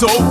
so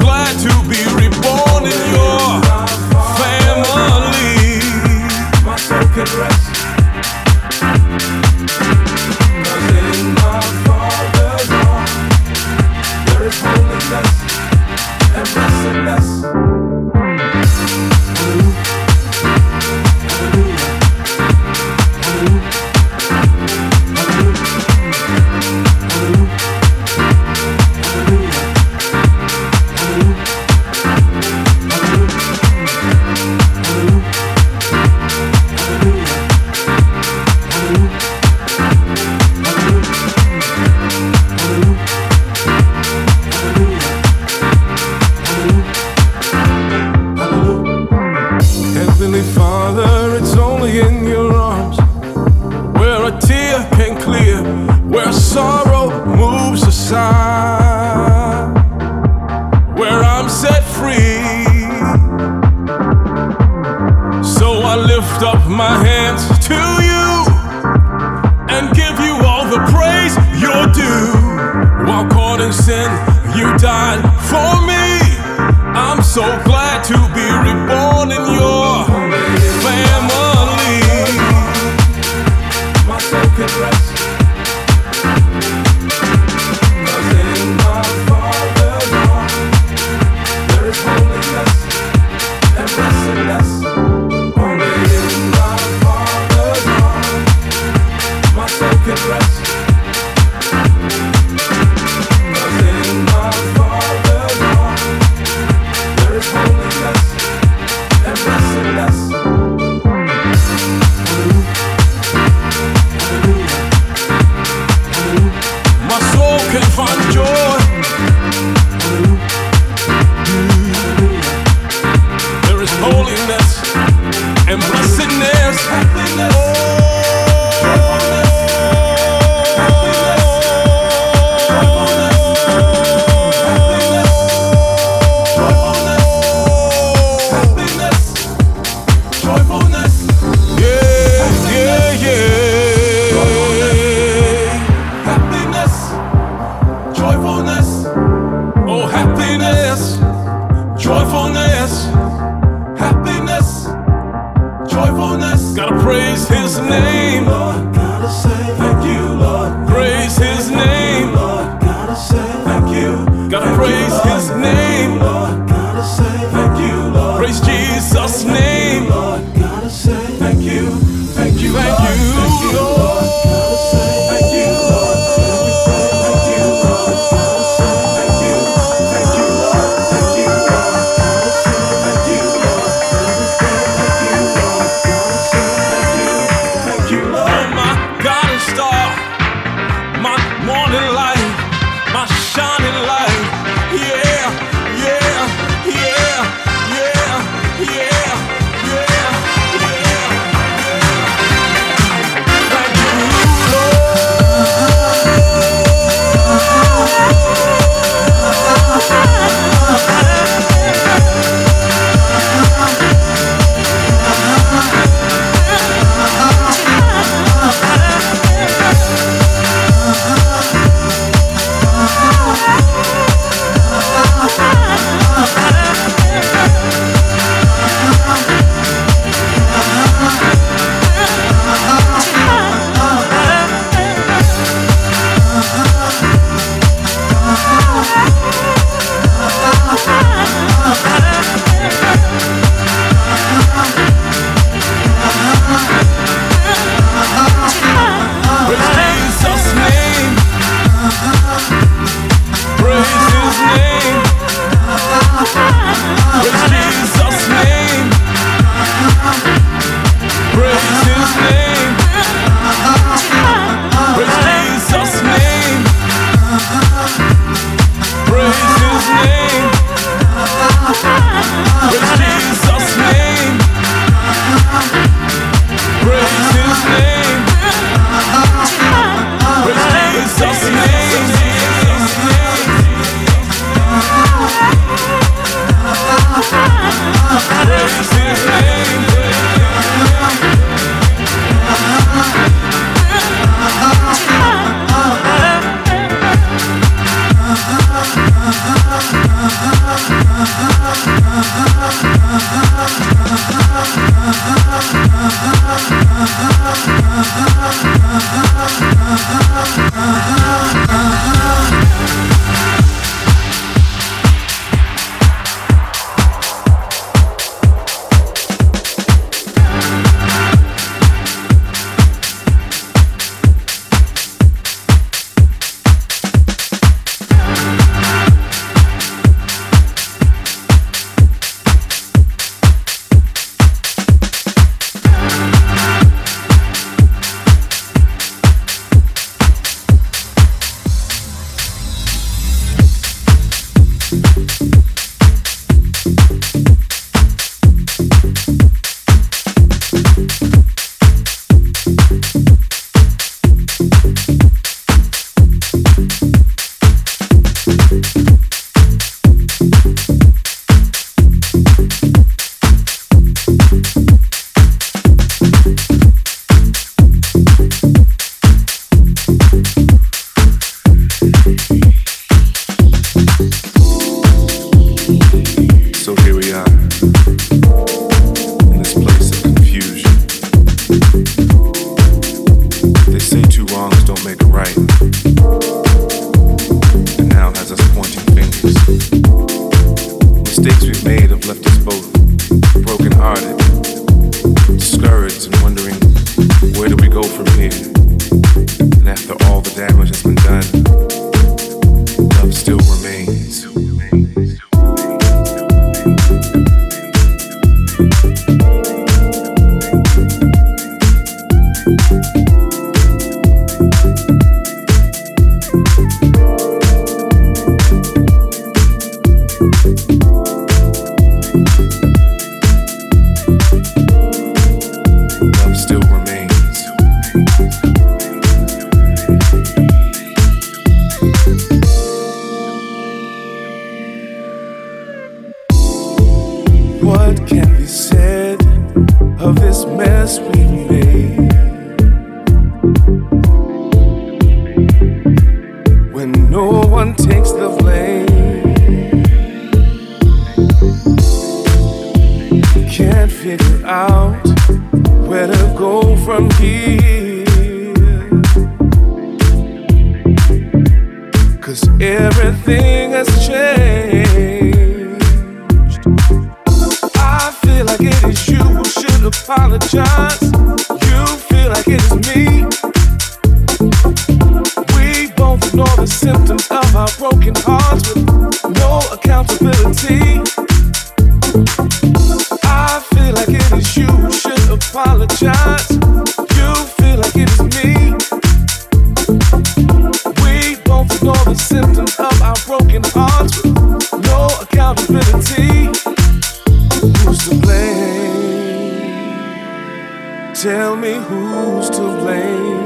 who's to blame.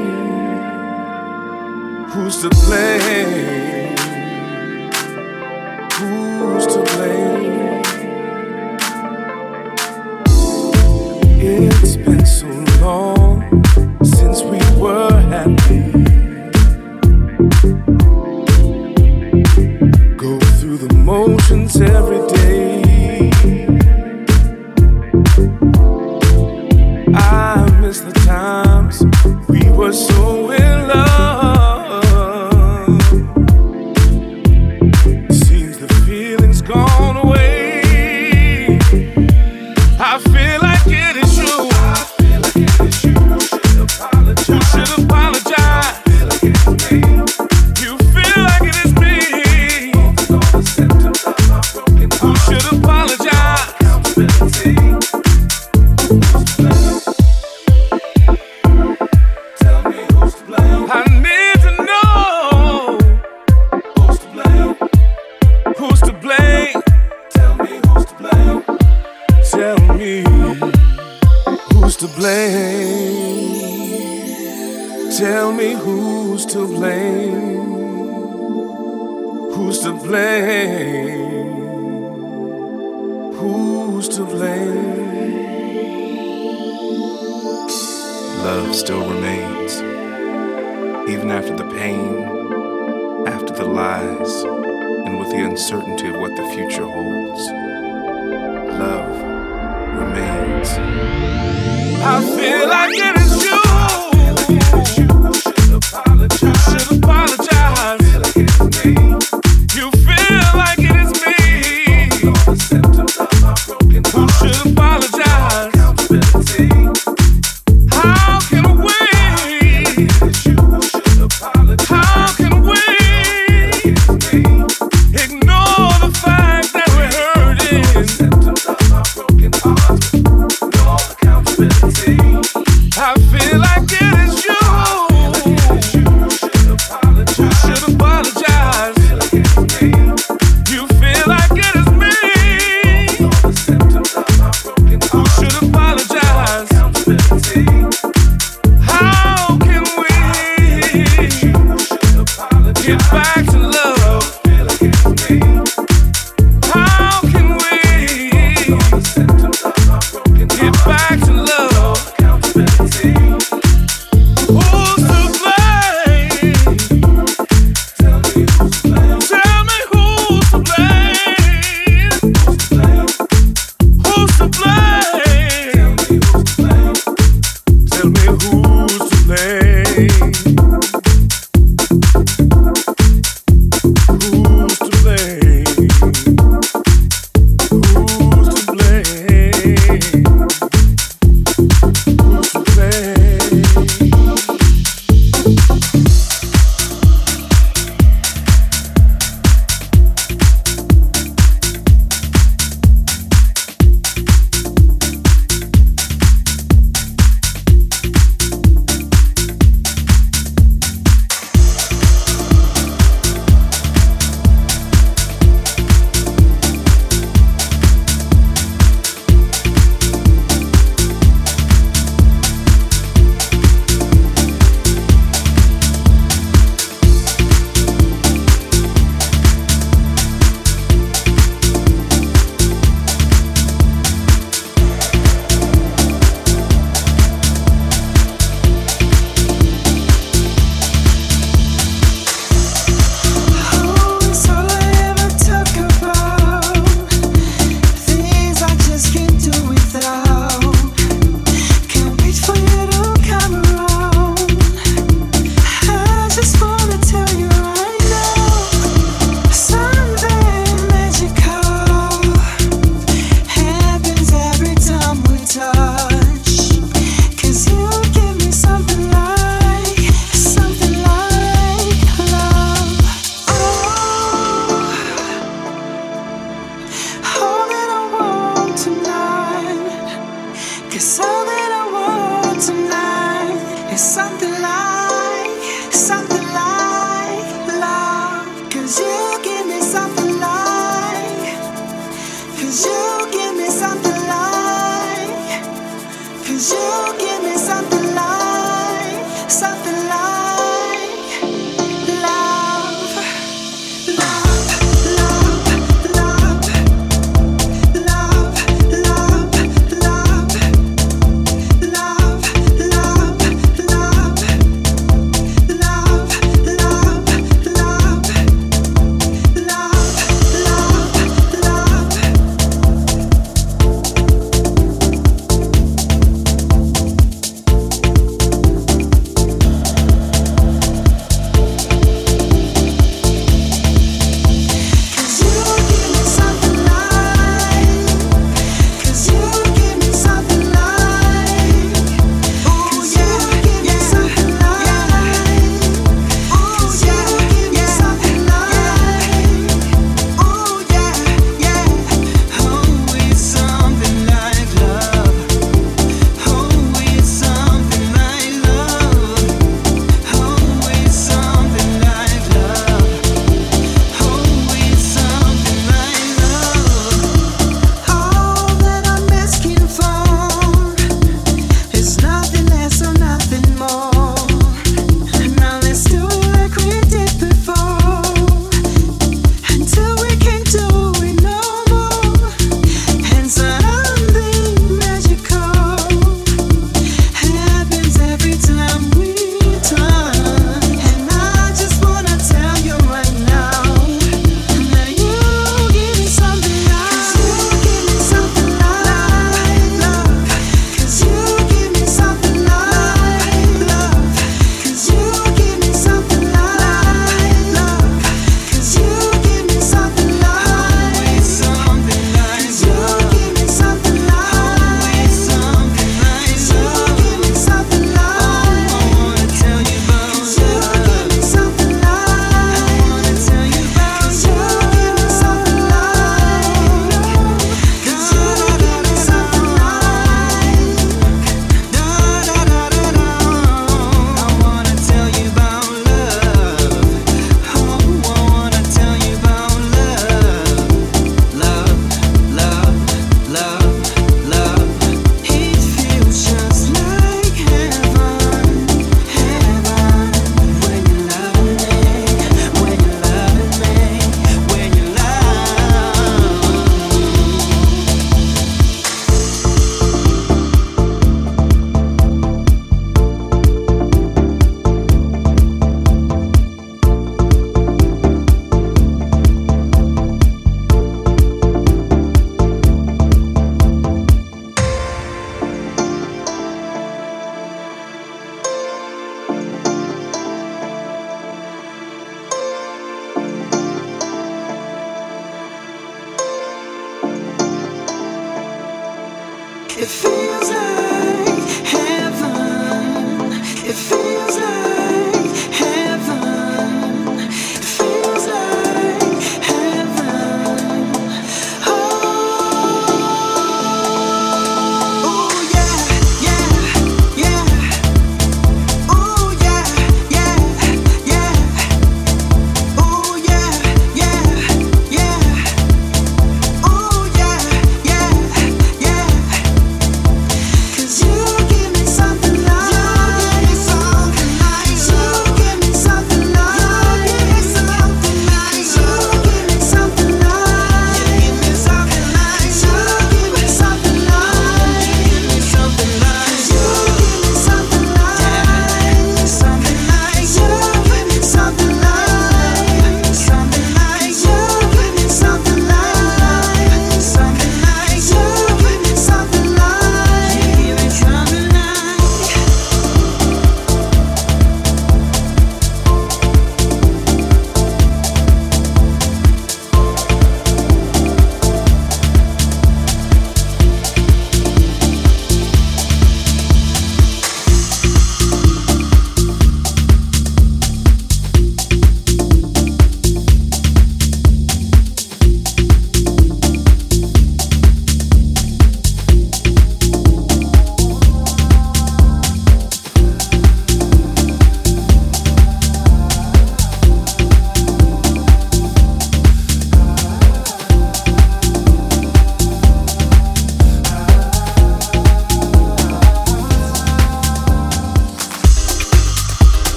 Who's to blame?